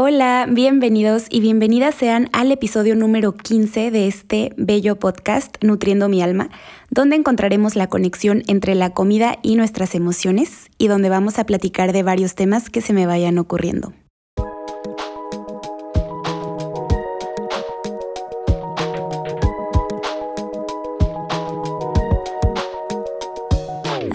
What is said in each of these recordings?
Hola, bienvenidos y bienvenidas sean al episodio número 15 de este bello podcast Nutriendo mi alma, donde encontraremos la conexión entre la comida y nuestras emociones y donde vamos a platicar de varios temas que se me vayan ocurriendo.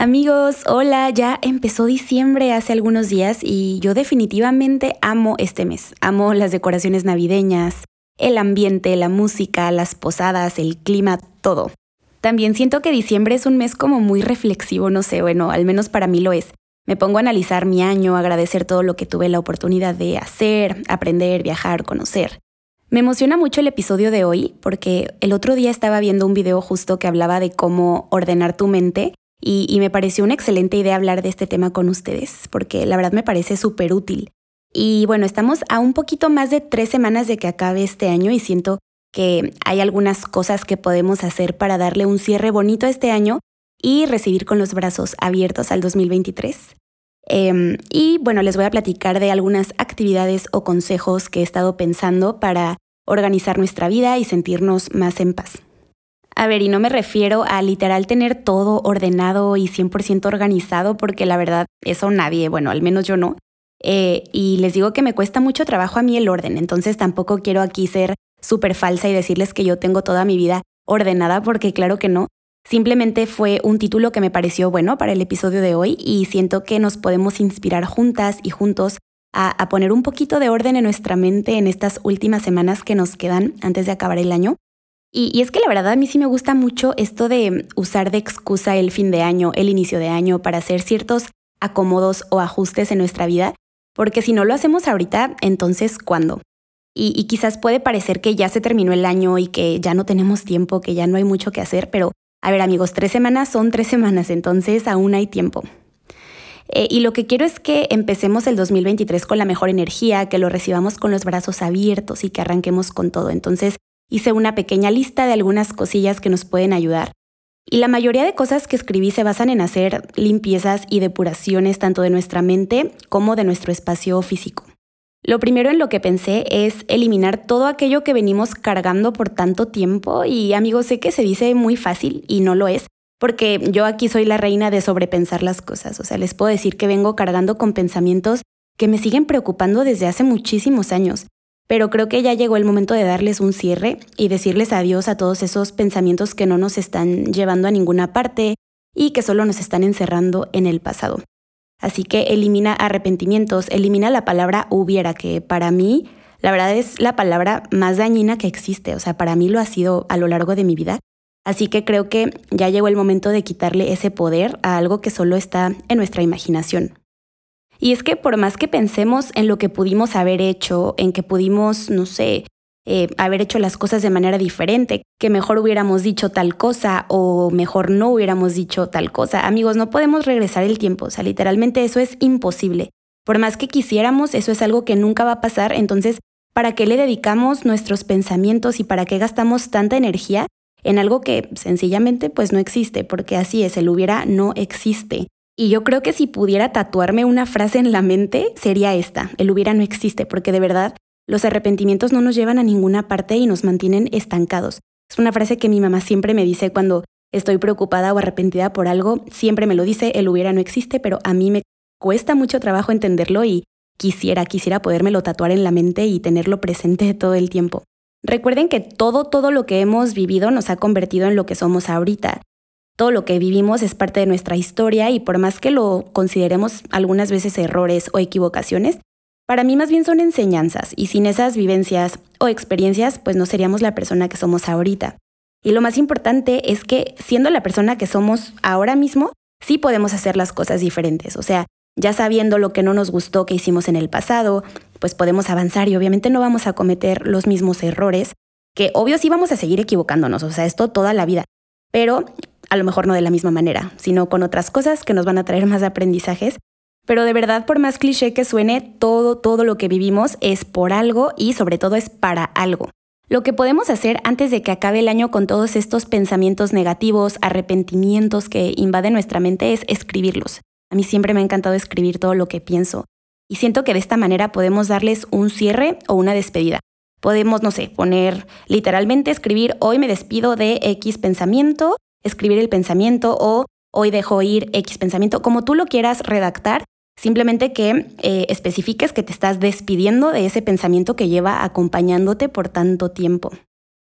Amigos, hola, ya empezó diciembre hace algunos días y yo definitivamente amo este mes. Amo las decoraciones navideñas, el ambiente, la música, las posadas, el clima, todo. También siento que diciembre es un mes como muy reflexivo, no sé, bueno, al menos para mí lo es. Me pongo a analizar mi año, agradecer todo lo que tuve la oportunidad de hacer, aprender, viajar, conocer. Me emociona mucho el episodio de hoy porque el otro día estaba viendo un video justo que hablaba de cómo ordenar tu mente y, me pareció una excelente idea hablar de este tema con ustedes, porque la verdad me parece súper útil. Y bueno, estamos a un poquito más de tres semanas de que acabe este año y siento que hay algunas cosas que podemos hacer para darle un cierre bonito a este año y recibir con los brazos abiertos al 2023. Em, y bueno, les voy a platicar de algunas actividades o consejos que he estado pensando para organizar nuestra vida y sentirnos más en paz. A ver, y no me refiero a literal tener todo ordenado y 100% organizado, porque la verdad, eso nadie, bueno, al menos yo no. Eh, y les digo que me cuesta mucho trabajo a mí el orden, entonces tampoco quiero aquí ser súper falsa y decirles que yo tengo toda mi vida ordenada, porque claro que no. Simplemente fue un título que me pareció bueno para el episodio de hoy y siento que nos podemos inspirar juntas y juntos a, a poner un poquito de orden en nuestra mente en estas últimas semanas que nos quedan antes de acabar el año. Y, es que la verdad a mí sí me gusta mucho esto de usar de excusa el fin de año, el inicio de año, para hacer ciertos acomodos o ajustes en nuestra vida, porque si no lo hacemos ahorita, entonces ¿cuándo? Y, y, quizás puede parecer que ya se terminó el año y que ya no tenemos tiempo, que ya no hay mucho que hacer, pero a ver amigos, tres semanas son tres semanas, entonces aún hay tiempo. Eh, y lo que quiero es que empecemos el 2023 con la mejor energía, que lo recibamos con los brazos abiertos y que arranquemos con todo. Entonces, hice una pequeña lista de algunas cosillas que nos pueden ayudar. Y la mayoría de cosas que escribí se basan en hacer limpiezas y depuraciones tanto de nuestra mente como de nuestro espacio físico. Lo primero en lo que pensé es eliminar todo aquello que venimos cargando por tanto tiempo y amigos sé que se dice muy fácil y no lo es, porque yo aquí soy la reina de sobrepensar las cosas, o sea, les puedo decir que vengo cargando con pensamientos que me siguen preocupando desde hace muchísimos años pero creo que ya llegó el momento de darles un cierre y decirles adiós a todos esos pensamientos que no nos están llevando a ninguna parte y que solo nos están encerrando en el pasado. Así que elimina arrepentimientos, elimina la palabra hubiera, que para mí la verdad es la palabra más dañina que existe, o sea, para mí lo ha sido a lo largo de mi vida. Así que creo que ya llegó el momento de quitarle ese poder a algo que solo está en nuestra imaginación. Y es que por más que pensemos en lo que pudimos haber hecho, en que pudimos, no sé, eh, haber hecho las cosas de manera diferente, que mejor hubiéramos dicho tal cosa o mejor no hubiéramos dicho tal cosa. Amigos, no podemos regresar el tiempo, o sea, literalmente eso es imposible. Por más que quisiéramos, eso es algo que nunca va a pasar, entonces, ¿para qué le dedicamos nuestros pensamientos y para qué gastamos tanta energía en algo que sencillamente pues no existe? Porque así es, el hubiera no existe. Y yo creo que si pudiera tatuarme una frase en la mente, sería esta, el hubiera no existe, porque de verdad los arrepentimientos no nos llevan a ninguna parte y nos mantienen estancados. Es una frase que mi mamá siempre me dice cuando estoy preocupada o arrepentida por algo, siempre me lo dice, el hubiera no existe, pero a mí me cuesta mucho trabajo entenderlo y quisiera, quisiera podérmelo tatuar en la mente y tenerlo presente todo el tiempo. Recuerden que todo, todo lo que hemos vivido nos ha convertido en lo que somos ahorita. Todo lo que vivimos es parte de nuestra historia y por más que lo consideremos algunas veces errores o equivocaciones, para mí más bien son enseñanzas y sin esas vivencias o experiencias pues no seríamos la persona que somos ahorita. Y lo más importante es que siendo la persona que somos ahora mismo, sí podemos hacer las cosas diferentes. O sea, ya sabiendo lo que no nos gustó que hicimos en el pasado, pues podemos avanzar y obviamente no vamos a cometer los mismos errores, que obvio sí vamos a seguir equivocándonos, o sea, esto toda la vida. Pero a lo mejor no de la misma manera, sino con otras cosas que nos van a traer más aprendizajes. Pero de verdad, por más cliché que suene, todo, todo lo que vivimos es por algo y sobre todo es para algo. Lo que podemos hacer antes de que acabe el año con todos estos pensamientos negativos, arrepentimientos que invaden nuestra mente es escribirlos. A mí siempre me ha encantado escribir todo lo que pienso. Y siento que de esta manera podemos darles un cierre o una despedida. Podemos, no sé, poner literalmente escribir hoy me despido de X pensamiento, escribir el pensamiento o hoy dejo ir X pensamiento, como tú lo quieras redactar, simplemente que eh, especifiques que te estás despidiendo de ese pensamiento que lleva acompañándote por tanto tiempo.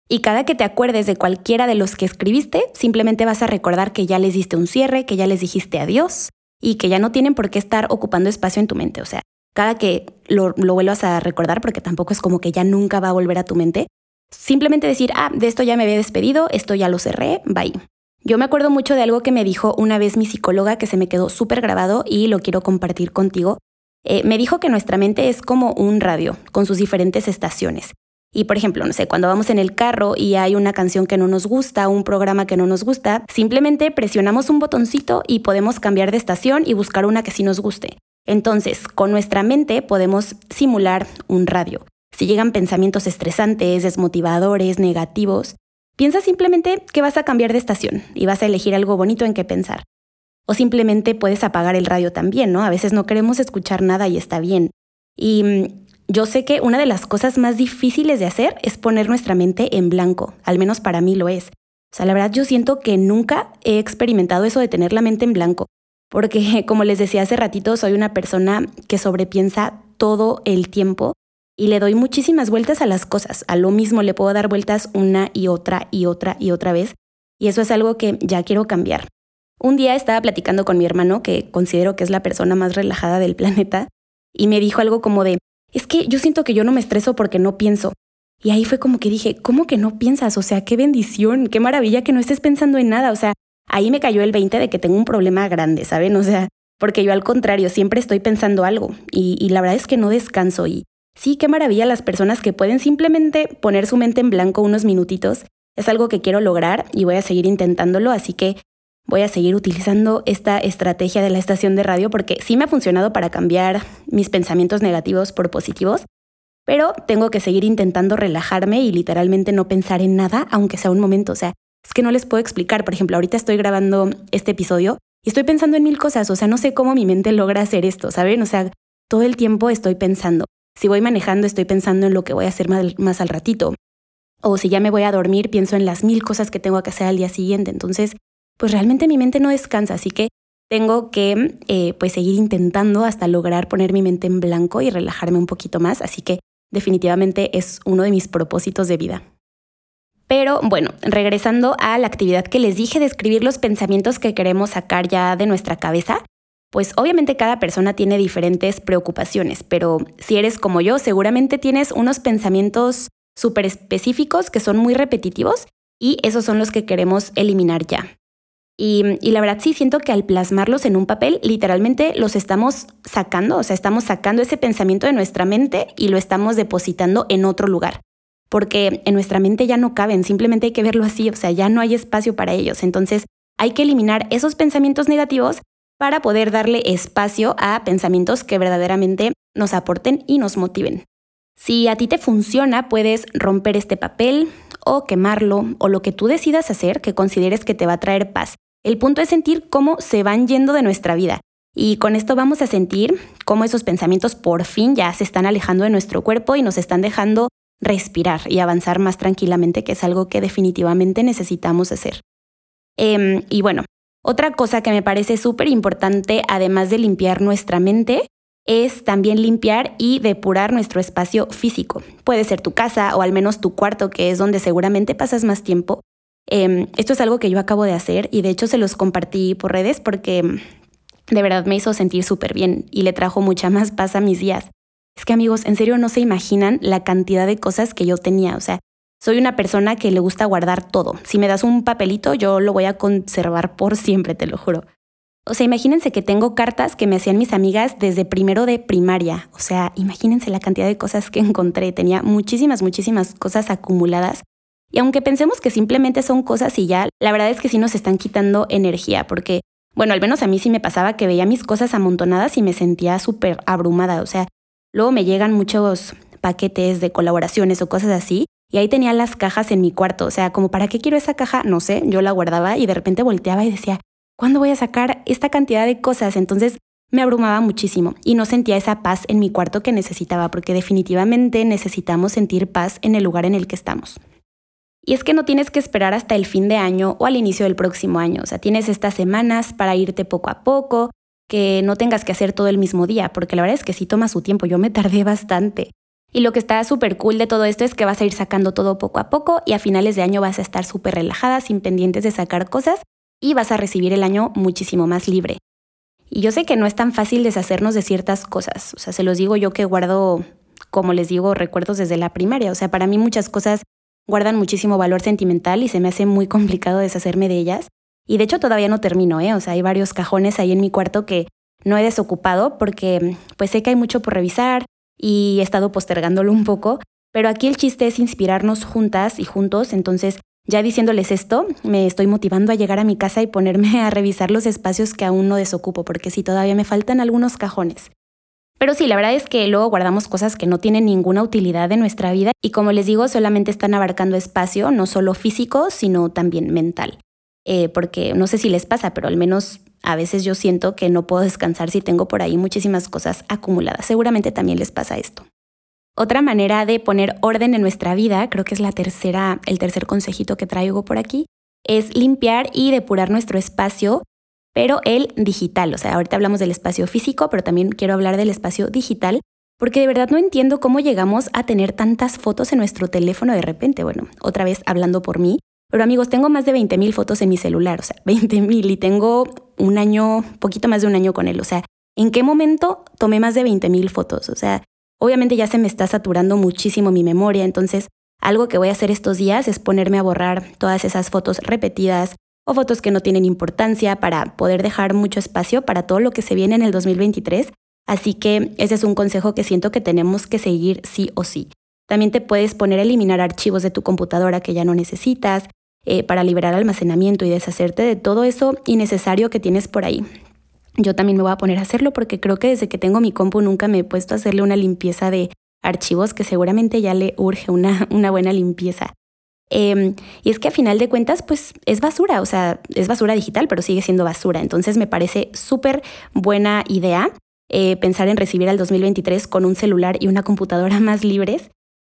Y cada que te acuerdes de cualquiera de los que escribiste, simplemente vas a recordar que ya les diste un cierre, que ya les dijiste adiós y que ya no tienen por qué estar ocupando espacio en tu mente. O sea, cada que lo, lo vuelvas a recordar, porque tampoco es como que ya nunca va a volver a tu mente, simplemente decir, ah, de esto ya me había despedido, esto ya lo cerré, bye. Yo me acuerdo mucho de algo que me dijo una vez mi psicóloga que se me quedó súper grabado y lo quiero compartir contigo. Eh, me dijo que nuestra mente es como un radio, con sus diferentes estaciones. Y por ejemplo, no sé, cuando vamos en el carro y hay una canción que no nos gusta, un programa que no nos gusta, simplemente presionamos un botoncito y podemos cambiar de estación y buscar una que sí nos guste. Entonces, con nuestra mente podemos simular un radio. Si llegan pensamientos estresantes, desmotivadores, negativos, piensa simplemente que vas a cambiar de estación y vas a elegir algo bonito en qué pensar. O simplemente puedes apagar el radio también, ¿no? A veces no queremos escuchar nada y está bien. Y mm, yo sé que una de las cosas más difíciles de hacer es poner nuestra mente en blanco, al menos para mí lo es. O sea, la verdad yo siento que nunca he experimentado eso de tener la mente en blanco, porque como les decía hace ratito, soy una persona que sobrepiensa todo el tiempo y le doy muchísimas vueltas a las cosas. A lo mismo le puedo dar vueltas una y otra y otra y otra vez, y eso es algo que ya quiero cambiar. Un día estaba platicando con mi hermano, que considero que es la persona más relajada del planeta, y me dijo algo como de, es que yo siento que yo no me estreso porque no pienso. Y ahí fue como que dije, ¿cómo que no piensas? O sea, qué bendición, qué maravilla que no estés pensando en nada. O sea, ahí me cayó el 20 de que tengo un problema grande, ¿saben? O sea, porque yo al contrario, siempre estoy pensando algo y, la verdad es que no descanso. Y sí, qué maravilla las personas que pueden simplemente poner su mente en blanco unos minutitos. Es algo que quiero lograr y voy a seguir intentándolo, así que voy a seguir utilizando esta estrategia de la estación de radio porque sí me ha funcionado para cambiar mis pensamientos negativos por positivos, pero tengo que seguir intentando relajarme y literalmente no pensar en nada, aunque sea un momento. O sea, es que no les puedo explicar. Por ejemplo, ahorita estoy grabando este episodio y estoy pensando en mil cosas. O sea, no sé cómo mi mente logra hacer esto, ¿saben? O sea, todo el tiempo estoy pensando. Si voy manejando, estoy pensando en lo que voy a hacer más, al ratito. O si ya me voy a dormir, pienso en las mil cosas que tengo que hacer al día siguiente. Entonces, pues realmente mi mente no descansa, así que tengo que eh, pues seguir intentando hasta lograr poner mi mente en blanco y relajarme un poquito más, así que definitivamente es uno de mis propósitos de vida. Pero bueno, regresando a la actividad que les dije de escribir los pensamientos que queremos sacar ya de nuestra cabeza, pues obviamente cada persona tiene diferentes preocupaciones, pero si eres como yo, seguramente tienes unos pensamientos súper específicos que son muy repetitivos y esos son los que queremos eliminar ya. Y, la verdad sí siento que al plasmarlos en un papel, literalmente los estamos sacando, o sea, estamos sacando ese pensamiento de nuestra mente y lo estamos depositando en otro lugar. Porque en nuestra mente ya no caben, simplemente hay que verlo así, o sea, ya no hay espacio para ellos. Entonces hay que eliminar esos pensamientos negativos para poder darle espacio a pensamientos que verdaderamente nos aporten y nos motiven. Si a ti te funciona, puedes romper este papel o quemarlo o lo que tú decidas hacer que consideres que te va a traer paz. El punto es sentir cómo se van yendo de nuestra vida. Y con esto vamos a sentir cómo esos pensamientos por fin ya se están alejando de nuestro cuerpo y nos están dejando respirar y avanzar más tranquilamente, que es algo que definitivamente necesitamos hacer. Em, y bueno, otra cosa que me parece súper importante, además de limpiar nuestra mente, es también limpiar y depurar nuestro espacio físico. Puede ser tu casa o al menos tu cuarto, que es donde seguramente pasas más tiempo, Em, esto es algo que yo acabo de hacer y de hecho se los compartí por redes porque em, de verdad me hizo sentir súper bien y le trajo mucha más paz a mis días. Es que amigos, en serio no se imaginan la cantidad de cosas que yo tenía. O sea, soy una persona que le gusta guardar todo. Si me das un papelito, yo lo voy a conservar por siempre, te lo juro. O sea, imagínense que tengo cartas que me hacían mis amigas desde primero de primaria. O sea, imagínense la cantidad de cosas que encontré. Tenía muchísimas, muchísimas cosas acumuladas y aunque pensemos que simplemente son cosas y ya, la verdad es que sí nos están quitando energía, porque, bueno, al menos a mí sí me pasaba que veía mis cosas amontonadas y me sentía súper abrumada. O sea, luego me llegan muchos paquetes de colaboraciones o cosas así, y ahí tenía las cajas en mi cuarto. O sea, como, ¿para qué quiero esa caja? No sé, yo la guardaba y de repente volteaba y decía, ¿cuándo voy a sacar esta cantidad de cosas? Entonces, me abrumaba muchísimo y no sentía esa paz en mi cuarto que necesitaba, porque definitivamente necesitamos sentir paz en el lugar en el que estamos. Y es que no tienes que esperar hasta el fin de año o al inicio del próximo año, o sea, tienes estas semanas para irte poco a poco, que no tengas que hacer todo el mismo día, porque la verdad es que sí toma su tiempo, yo me tardé bastante. Y lo que está súper cool de todo esto es que vas a ir sacando todo poco a poco y a finales de año vas a estar súper relajada, sin pendientes de sacar cosas y vas a recibir el año muchísimo más libre. Y yo sé que no es tan fácil deshacernos de ciertas cosas, o sea, se los digo yo que guardo, como les digo, recuerdos desde la primaria, o sea, para mí muchas cosas guardan muchísimo valor sentimental y se me hace muy complicado deshacerme de ellas. Y de hecho todavía no termino, ¿eh? O sea, hay varios cajones ahí en mi cuarto que no he desocupado porque pues sé que hay mucho por revisar y he estado postergándolo un poco, pero aquí el chiste es inspirarnos juntas y juntos, entonces ya diciéndoles esto, me estoy motivando a llegar a mi casa y ponerme a revisar los espacios que aún no desocupo, porque sí, todavía me faltan algunos cajones. Pero sí, la verdad es que luego guardamos cosas que no tienen ninguna utilidad en nuestra vida y como les digo, solamente están abarcando espacio, no solo físico, sino también mental. Eh, porque no sé si les pasa, pero al menos a veces yo siento que no puedo descansar si tengo por ahí muchísimas cosas acumuladas. Seguramente también les pasa esto. Otra manera de poner orden en nuestra vida, creo que es la tercera, el tercer consejito que traigo por aquí, es limpiar y depurar nuestro espacio, pero el digital. O sea, ahorita hablamos del espacio físico, pero también quiero hablar del espacio digital, porque de verdad no entiendo cómo llegamos a tener tantas fotos en nuestro teléfono de repente. Bueno, otra vez hablando por mí, pero amigos, tengo más de 20 mil fotos en mi celular, o sea, 20 mil y tengo un año, poquito más de un año con él. O sea, ¿en qué momento tomé más de 20 mil fotos? O sea, obviamente ya se me está saturando muchísimo mi memoria, entonces algo que voy a hacer estos días es ponerme a borrar todas esas fotos repetidas o fotos que no tienen importancia para poder dejar mucho espacio para todo lo que se viene en el 2023. Así que ese es un consejo que siento que tenemos que seguir sí o sí. También te puedes poner a eliminar archivos de tu computadora que ya no necesitas, eh, para liberar almacenamiento y deshacerte de todo eso innecesario que tienes por ahí. Yo también me voy a poner a hacerlo porque creo que desde que tengo mi compu nunca me he puesto a hacerle una limpieza de archivos que seguramente ya le urge una, una buena limpieza. Em, y es que a final de cuentas, pues es basura, o sea, es basura digital, pero sigue siendo basura. Entonces me parece súper buena idea eh, pensar en recibir al 2023 con un celular y una computadora más libres.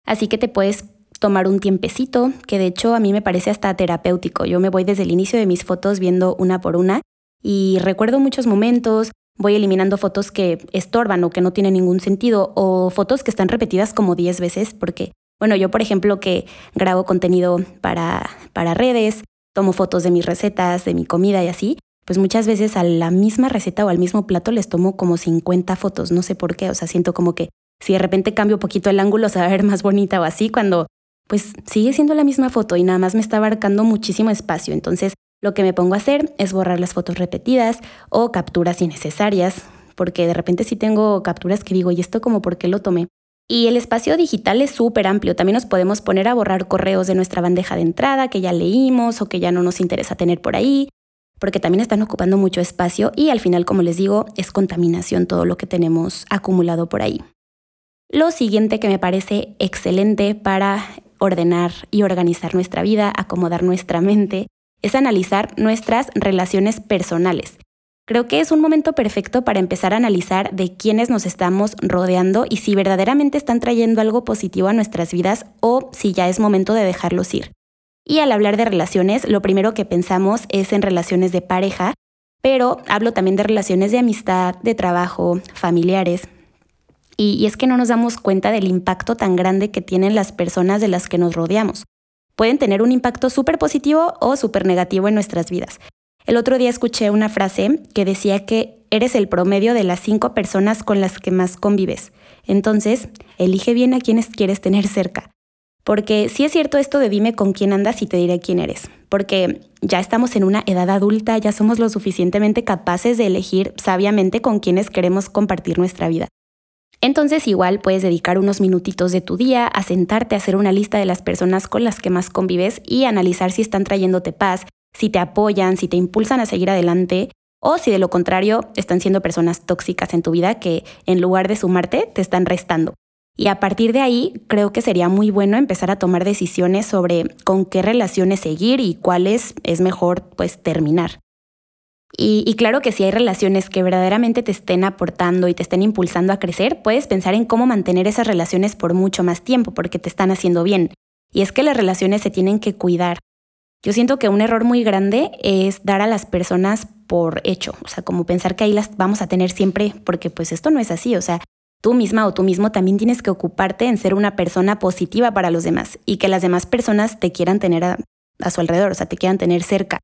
Así que te puedes tomar un tiempecito, que de hecho a mí me parece hasta terapéutico. Yo me voy desde el inicio de mis fotos viendo una por una y recuerdo muchos momentos, voy eliminando fotos que estorban o que no tienen ningún sentido o fotos que están repetidas como 10 veces porque, bueno, yo por ejemplo que grabo contenido para, para redes, tomo fotos de mis recetas, de mi comida y así, pues muchas veces a la misma receta o al mismo plato les tomo como 50 fotos, no sé por qué, o sea, siento como que si de repente cambio un poquito el ángulo se va a ver más bonita o así, cuando pues sigue siendo la misma foto y nada más me está abarcando muchísimo espacio. Entonces, lo que me pongo a hacer es borrar las fotos repetidas o capturas innecesarias, porque de repente sí tengo capturas que digo, ¿y esto como por qué lo tomé? Y el espacio digital es súper amplio. También nos podemos poner a borrar correos de nuestra bandeja de entrada que ya leímos o que ya no nos interesa tener por ahí, porque también están ocupando mucho espacio y al final, como les digo, es contaminación todo lo que tenemos acumulado por ahí. Lo siguiente que me parece excelente para ordenar y organizar nuestra vida, acomodar nuestra mente, es analizar nuestras relaciones personales. Creo que es un momento perfecto para empezar a analizar de quiénes nos estamos rodeando y si verdaderamente están trayendo algo positivo a nuestras vidas o si ya es momento de dejarlos ir. Y al hablar de relaciones, lo primero que pensamos es en relaciones de pareja, pero hablo también de relaciones de amistad, de trabajo, familiares, y, es que no nos damos cuenta del impacto tan grande que tienen las personas de las que nos rodeamos. Pueden tener un impacto súper positivo o súper negativo en nuestras vidas. El otro día escuché una frase que decía que eres el promedio de las cinco personas con las que más convives. Entonces, elige bien a quienes quieres tener cerca. Porque sí es cierto esto de dime con quién andas y te diré quién eres. Porque ya estamos en una edad adulta, ya somos lo suficientemente capaces de elegir sabiamente con quienes queremos compartir nuestra vida. Entonces igual puedes dedicar unos minutitos de tu día a sentarte a hacer una lista de las personas con las que más convives y analizar si están trayéndote paz, si te apoyan, si te impulsan a seguir adelante o si de lo contrario están siendo personas tóxicas en tu vida que en lugar de sumarte te están restando. Y a partir de ahí creo que sería muy bueno empezar a tomar decisiones sobre con qué relaciones seguir y cuáles es mejor pues terminar. Y, claro que si hay relaciones que verdaderamente te estén aportando y te estén impulsando a crecer, puedes pensar en cómo mantener esas relaciones por mucho más tiempo porque te están haciendo bien. Y es que las relaciones se tienen que cuidar. Yo siento que un error muy grande es dar a las personas por hecho, o sea, como pensar que ahí las vamos a tener siempre, porque pues esto no es así, o sea, tú misma o tú mismo también tienes que ocuparte en ser una persona positiva para los demás y que las demás personas te quieran tener a, a su alrededor, o sea, te quieran tener cerca.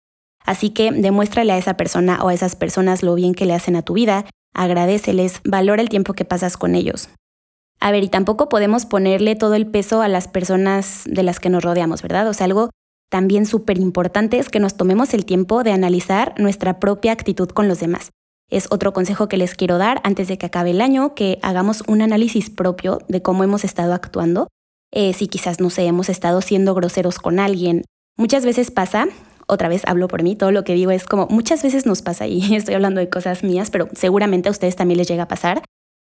Así que demuéstrale a esa persona o a esas personas lo bien que le hacen a tu vida, agradeceles, valora el tiempo que pasas con ellos. A ver, y tampoco podemos ponerle todo el peso a las personas de las que nos rodeamos, ¿verdad? O sea, algo también súper importante es que nos tomemos el tiempo de analizar nuestra propia actitud con los demás. Es otro consejo que les quiero dar antes de que acabe el año, que hagamos un análisis propio de cómo hemos estado actuando. Eh, si quizás, no sé, hemos estado siendo groseros con alguien. Muchas veces pasa otra vez hablo por mí, todo lo que digo es como muchas veces nos pasa y estoy hablando de cosas mías, pero seguramente a ustedes también les llega a pasar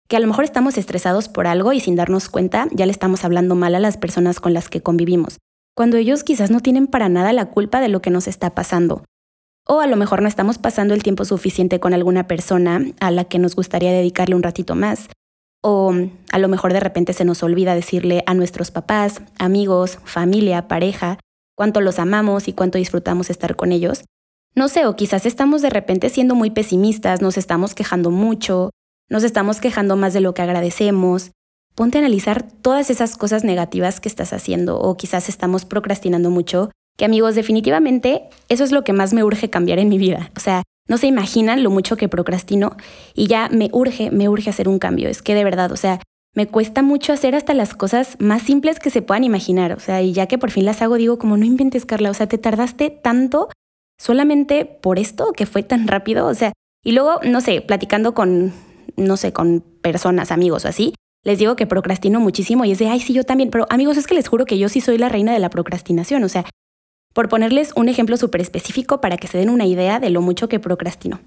que a lo mejor estamos estresados por algo y sin darnos cuenta ya le estamos hablando mal a las personas con las que convivimos, cuando ellos quizás no tienen para nada la culpa de lo que nos está pasando. O a lo mejor no estamos pasando el tiempo suficiente con alguna persona a la que nos gustaría dedicarle un ratito más. O a lo mejor de repente se nos olvida decirle a nuestros papás, amigos, familia, pareja, cuánto los amamos y cuánto disfrutamos estar con ellos. No sé, o quizás estamos de repente siendo muy pesimistas, nos estamos quejando mucho, nos estamos quejando más de lo que agradecemos. Ponte a analizar todas esas cosas negativas que estás haciendo o quizás estamos procrastinando mucho, que amigos, definitivamente eso es lo que más me urge cambiar en mi vida. O sea, no se imaginan lo mucho que procrastino y ya me urge, me urge hacer un cambio. Es que de verdad, o sea, me cuesta mucho hacer hasta las cosas más simples que se puedan imaginar. O sea, y ya que por fin las hago, digo, como no inventes, Carla, o sea, te tardaste tanto solamente por esto que fue tan rápido. O sea, y luego, no sé, platicando con, no sé, con personas, amigos o así, les digo que procrastino muchísimo y es de, ay, sí, yo también. Pero amigos, es que les juro que yo sí soy la reina de la procrastinación. O sea, por ponerles un ejemplo súper específico para que se den una idea de lo mucho que procrastino.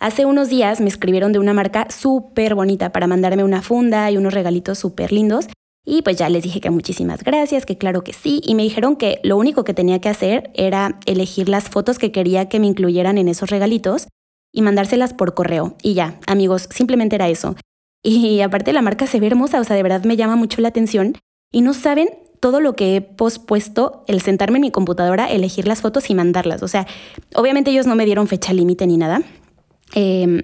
Hace unos días me escribieron de una marca súper bonita para mandarme una funda y unos regalitos súper lindos. Y pues ya les dije que muchísimas gracias, que claro que sí. Y me dijeron que lo único que tenía que hacer era elegir las fotos que quería que me incluyeran en esos regalitos y mandárselas por correo. Y ya, amigos, simplemente era eso. Y aparte la marca se ve hermosa, o sea, de verdad me llama mucho la atención. Y no saben todo lo que he pospuesto el sentarme en mi computadora, elegir las fotos y mandarlas. O sea, obviamente ellos no me dieron fecha límite ni nada, Em,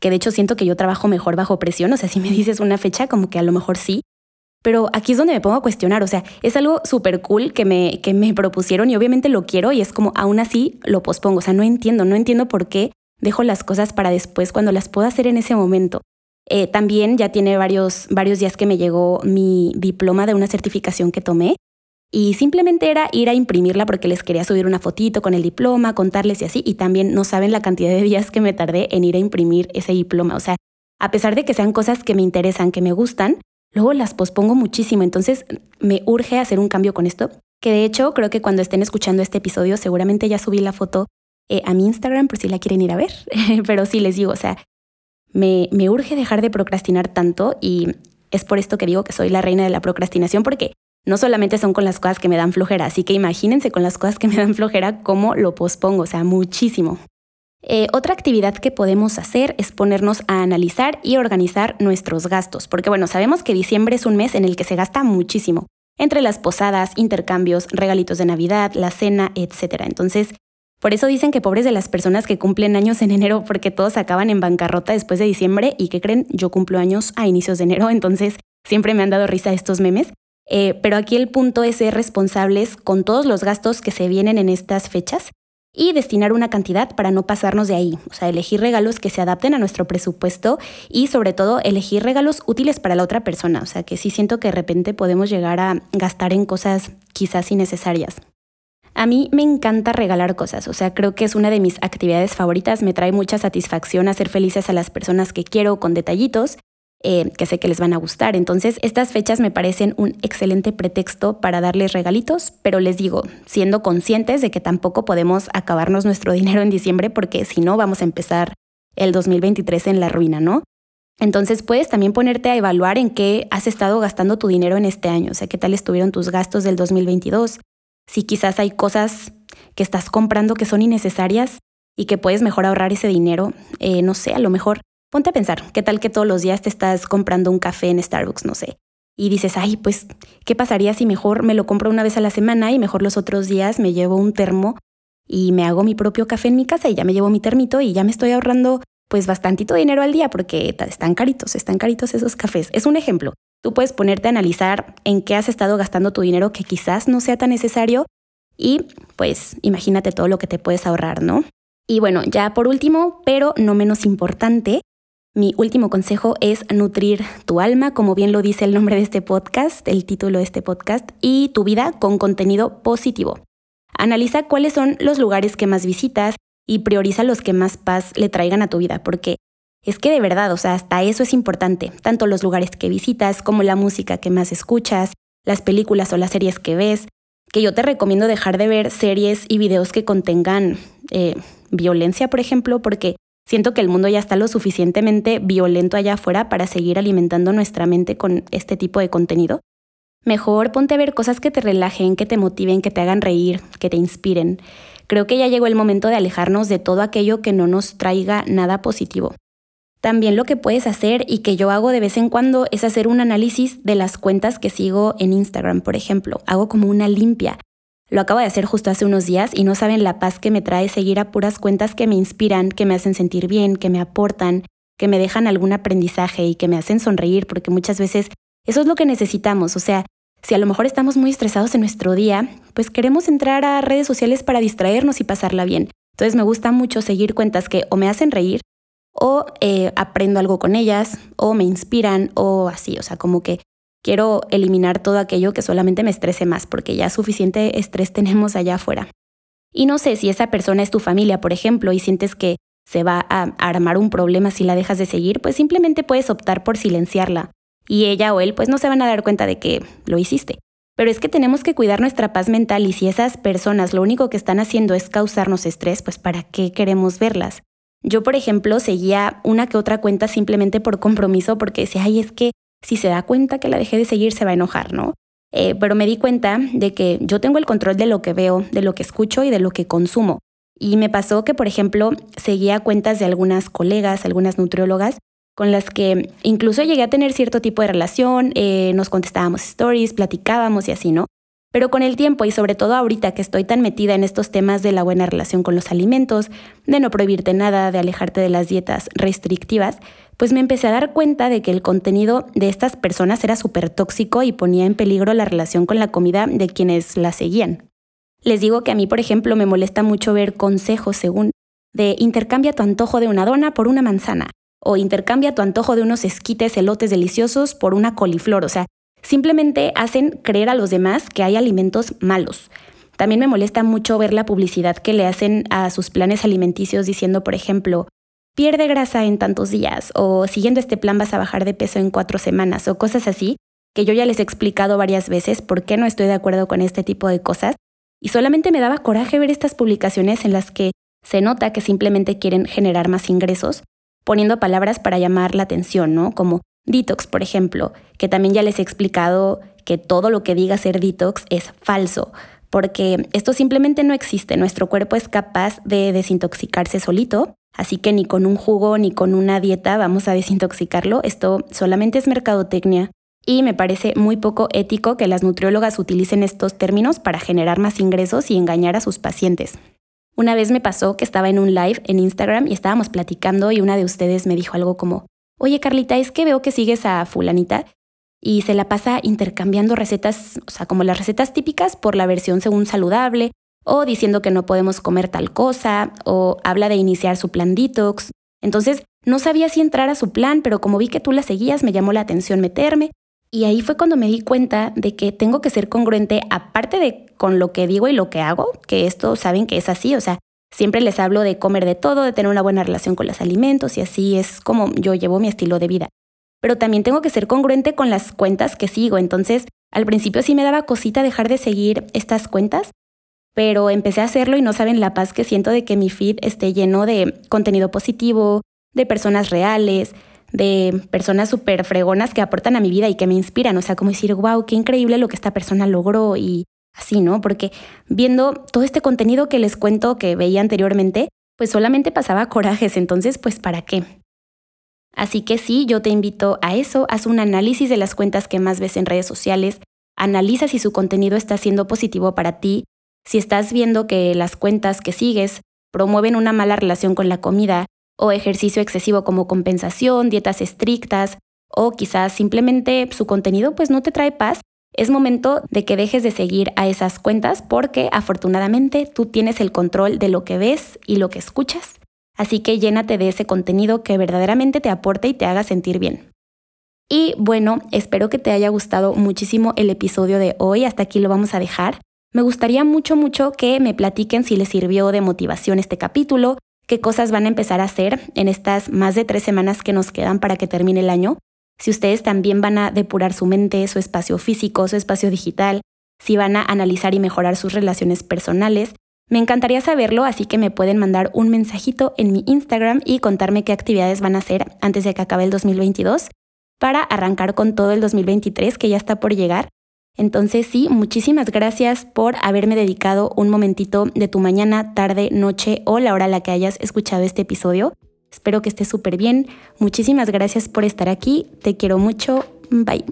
que de hecho siento que yo trabajo mejor bajo presión, o sea, si me dices una fecha, como que a lo mejor sí. Pero aquí es donde me pongo a cuestionar, o sea, es algo súper cool que me, que me propusieron y obviamente lo quiero y es como aún así lo pospongo, o sea, no entiendo, no entiendo por qué dejo las cosas para después cuando las puedo hacer en ese momento. Eh, también ya tiene varios, varios días que me llegó mi diploma de una certificación que tomé y simplemente era ir a imprimirla porque les quería subir una fotito con el diploma, contarles y así. Y también no saben la cantidad de días que me tardé en ir a imprimir ese diploma. O sea, a pesar de que sean cosas que me interesan, que me gustan, luego las pospongo muchísimo. Entonces me urge hacer un cambio con esto. Que de hecho creo que cuando estén escuchando este episodio seguramente ya subí la foto eh, a mi Instagram por si la quieren ir a ver. Pero sí les digo, o sea, me, me urge dejar de procrastinar tanto y es por esto que digo que soy la reina de la procrastinación porque no solamente son con las cosas que me dan flojera, así que imagínense con las cosas que me dan flojera cómo lo pospongo, o sea, muchísimo. Eh, otra actividad que podemos hacer es ponernos a analizar y organizar nuestros gastos, porque bueno, sabemos que diciembre es un mes en el que se gasta muchísimo, entre las posadas, intercambios, regalitos de Navidad, la cena, etc. Entonces, por eso dicen que pobres de las personas que cumplen años en enero porque todos acaban en bancarrota después de diciembre y que creen, yo cumplo años a inicios de enero, entonces siempre me han dado risa estos memes. Eh, pero aquí el punto es ser responsables con todos los gastos que se vienen en estas fechas y destinar una cantidad para no pasarnos de ahí. O sea, elegir regalos que se adapten a nuestro presupuesto y sobre todo elegir regalos útiles para la otra persona. O sea, que sí siento que de repente podemos llegar a gastar en cosas quizás innecesarias. A mí me encanta regalar cosas, o sea, creo que es una de mis actividades favoritas, me trae mucha satisfacción hacer felices a las personas que quiero con detallitos eh, que sé que les van a gustar. Entonces, estas fechas me parecen un excelente pretexto para darles regalitos, pero les digo, siendo conscientes de que tampoco podemos acabarnos nuestro dinero en diciembre porque si no vamos a empezar el 2023 en la ruina, ¿no? Entonces puedes también ponerte a evaluar en qué has estado gastando tu dinero en este año, o sea, qué tal estuvieron tus gastos del 2022, si quizás hay cosas que estás comprando que son innecesarias, y que puedes mejor ahorrar ese dinero, eh, no sé, a lo mejor ponte a pensar, ¿qué tal que todos los días te estás comprando un café en Starbucks, no sé? Y dices, ay, pues, ¿qué pasaría si mejor me lo compro una vez a la semana y mejor los otros días me llevo un termo y me hago mi propio café en mi casa y ya me llevo mi termito y ya me estoy ahorrando pues bastantito dinero al día porque están caritos, están caritos esos cafés. Es un ejemplo. Tú puedes ponerte a analizar en qué has estado gastando tu dinero que quizás no sea tan necesario y pues imagínate todo lo que te puedes ahorrar, ¿no? Y bueno, ya por último, pero no menos importante, mi último consejo es nutrir tu alma, como bien lo dice el nombre de este podcast, el título de este podcast, y tu vida con contenido positivo. Analiza cuáles son los lugares que más visitas, y prioriza los que más paz le traigan a tu vida, porque es que de verdad, o sea, hasta eso es importante, tanto los lugares que visitas como la música que más escuchas, las películas o las series que ves, que yo te recomiendo dejar de ver series y videos que contengan eh, violencia, por ejemplo, porque siento que el mundo ya está lo suficientemente violento allá afuera para seguir alimentando nuestra mente con este tipo de contenido. Mejor ponte a ver cosas que te relajen, que te motiven, que te hagan reír, que te inspiren. Creo que ya llegó el momento de alejarnos de todo aquello que no nos traiga nada positivo. También lo que puedes hacer y que yo hago de vez en cuando es hacer un análisis de las cuentas que sigo en Instagram, por ejemplo. Hago como una limpia. Lo acabo de hacer justo hace unos días y no saben la paz que me trae seguir a puras cuentas que me inspiran, que me hacen sentir bien, que me aportan, que me dejan algún aprendizaje y que me hacen sonreír, porque muchas veces eso es lo que necesitamos. O sea, si a lo mejor estamos muy estresados en nuestro día, pues queremos entrar a redes sociales para distraernos y pasarla bien. Entonces me gusta mucho seguir cuentas que o me hacen reír o eh, aprendo algo con ellas o me inspiran o así, o sea, como que quiero eliminar todo aquello que solamente me estrese más porque ya suficiente estrés tenemos allá afuera. Y no sé si esa persona es tu familia, por ejemplo, y sientes que se va a armar un problema si la dejas de seguir, pues simplemente puedes optar por silenciarla y ella o él pues no se van a dar cuenta de que lo hiciste. Pero es que tenemos que cuidar nuestra paz mental y si esas personas lo único que están haciendo es causarnos estrés, pues ¿para qué queremos verlas? Yo, por ejemplo, seguía una que otra cuenta simplemente por compromiso porque decía, ay, es que si se da cuenta que la dejé de seguir se va a enojar, ¿no? Eh, pero me di cuenta de que yo tengo el control de lo que veo, de lo que escucho y de lo que consumo. Y me pasó que, por ejemplo, seguía cuentas de algunas colegas, algunas nutriólogas, con las que incluso llegué a tener cierto tipo de relación, eh, nos contestábamos stories, platicábamos y así, ¿no? Pero con el tiempo y sobre todo ahorita que estoy tan metida en estos temas de la buena relación con los alimentos, de no prohibirte nada, de alejarte de las dietas restrictivas, pues me empecé a dar cuenta de que el contenido de estas personas era súper tóxico y ponía en peligro la relación con la comida de quienes la seguían. Les digo que a mí, por ejemplo, me molesta mucho ver consejos según de intercambia tu antojo de una dona por una manzana o intercambia tu antojo de unos esquites elotes deliciosos por una coliflor. O sea, simplemente hacen creer a los demás que hay alimentos malos. También me molesta mucho ver la publicidad que le hacen a sus planes alimenticios diciendo, por ejemplo, pierde grasa en tantos días o siguiendo este plan vas a bajar de peso en cuatro semanas o cosas así, que yo ya les he explicado varias veces por qué no estoy de acuerdo con este tipo de cosas. Y solamente me daba coraje ver estas publicaciones en las que se nota que simplemente quieren generar más ingresos poniendo palabras para llamar la atención, ¿no? Como detox, por ejemplo, que también ya les he explicado que todo lo que diga ser detox es falso, porque esto simplemente no existe. Nuestro cuerpo es capaz de desintoxicarse solito, así que ni con un jugo ni con una dieta vamos a desintoxicarlo. Esto solamente es mercadotecnia. Y me parece muy poco ético que las nutriólogas utilicen estos términos para generar más ingresos y engañar a sus pacientes. Una vez me pasó que estaba en un live en Instagram y estábamos platicando y una de ustedes me dijo algo como, oye Carlita, es que veo que sigues a fulanita y se la pasa intercambiando recetas, o sea, como las recetas típicas por la versión según saludable, o diciendo que no podemos comer tal cosa, o habla de iniciar su plan detox. Entonces, no sabía si entrar a su plan, pero como vi que tú la seguías, me llamó la atención meterme. Y ahí fue cuando me di cuenta de que tengo que ser congruente, aparte de con lo que digo y lo que hago, que esto saben que es así, o sea, siempre les hablo de comer de todo, de tener una buena relación con los alimentos y así es como yo llevo mi estilo de vida. Pero también tengo que ser congruente con las cuentas que sigo, entonces al principio sí me daba cosita dejar de seguir estas cuentas, pero empecé a hacerlo y no saben la paz que siento de que mi feed esté lleno de contenido positivo, de personas reales, de personas súper fregonas que aportan a mi vida y que me inspiran. O sea, como decir, wow, qué increíble lo que esta persona logró y así, ¿no? Porque viendo todo este contenido que les cuento que veía anteriormente, pues solamente pasaba corajes, entonces pues ¿para qué? Así que sí, yo te invito a eso, haz un análisis de las cuentas que más ves en redes sociales, analiza si su contenido está siendo positivo para ti, si estás viendo que las cuentas que sigues promueven una mala relación con la comida o ejercicio excesivo como compensación, dietas estrictas o quizás simplemente su contenido pues no te trae paz, es momento de que dejes de seguir a esas cuentas porque afortunadamente tú tienes el control de lo que ves y lo que escuchas Así que llénate de ese contenido que verdaderamente te aporte y te haga sentir bien. Y bueno, espero que te haya gustado muchísimo el episodio de hoy. Hasta aquí lo vamos a dejar. Me gustaría mucho, mucho que me platiquen si les sirvió de motivación este capítulo, qué cosas van a empezar a hacer en estas más de tres semanas que nos quedan para que termine el año. Si ustedes también van a depurar su mente, su espacio físico, su espacio digital, si van a analizar y mejorar sus relaciones personales, me encantaría saberlo, así que me pueden mandar un mensajito en mi Instagram y contarme qué actividades van a hacer antes de que acabe el 2022 para arrancar con todo el 2023 que ya está por llegar. Entonces sí, muchísimas gracias por haberme dedicado un momentito de tu mañana, tarde, noche o la hora a la que hayas escuchado este episodio. Espero que estés súper bien. Muchísimas gracias por estar aquí. Te quiero mucho. Bye.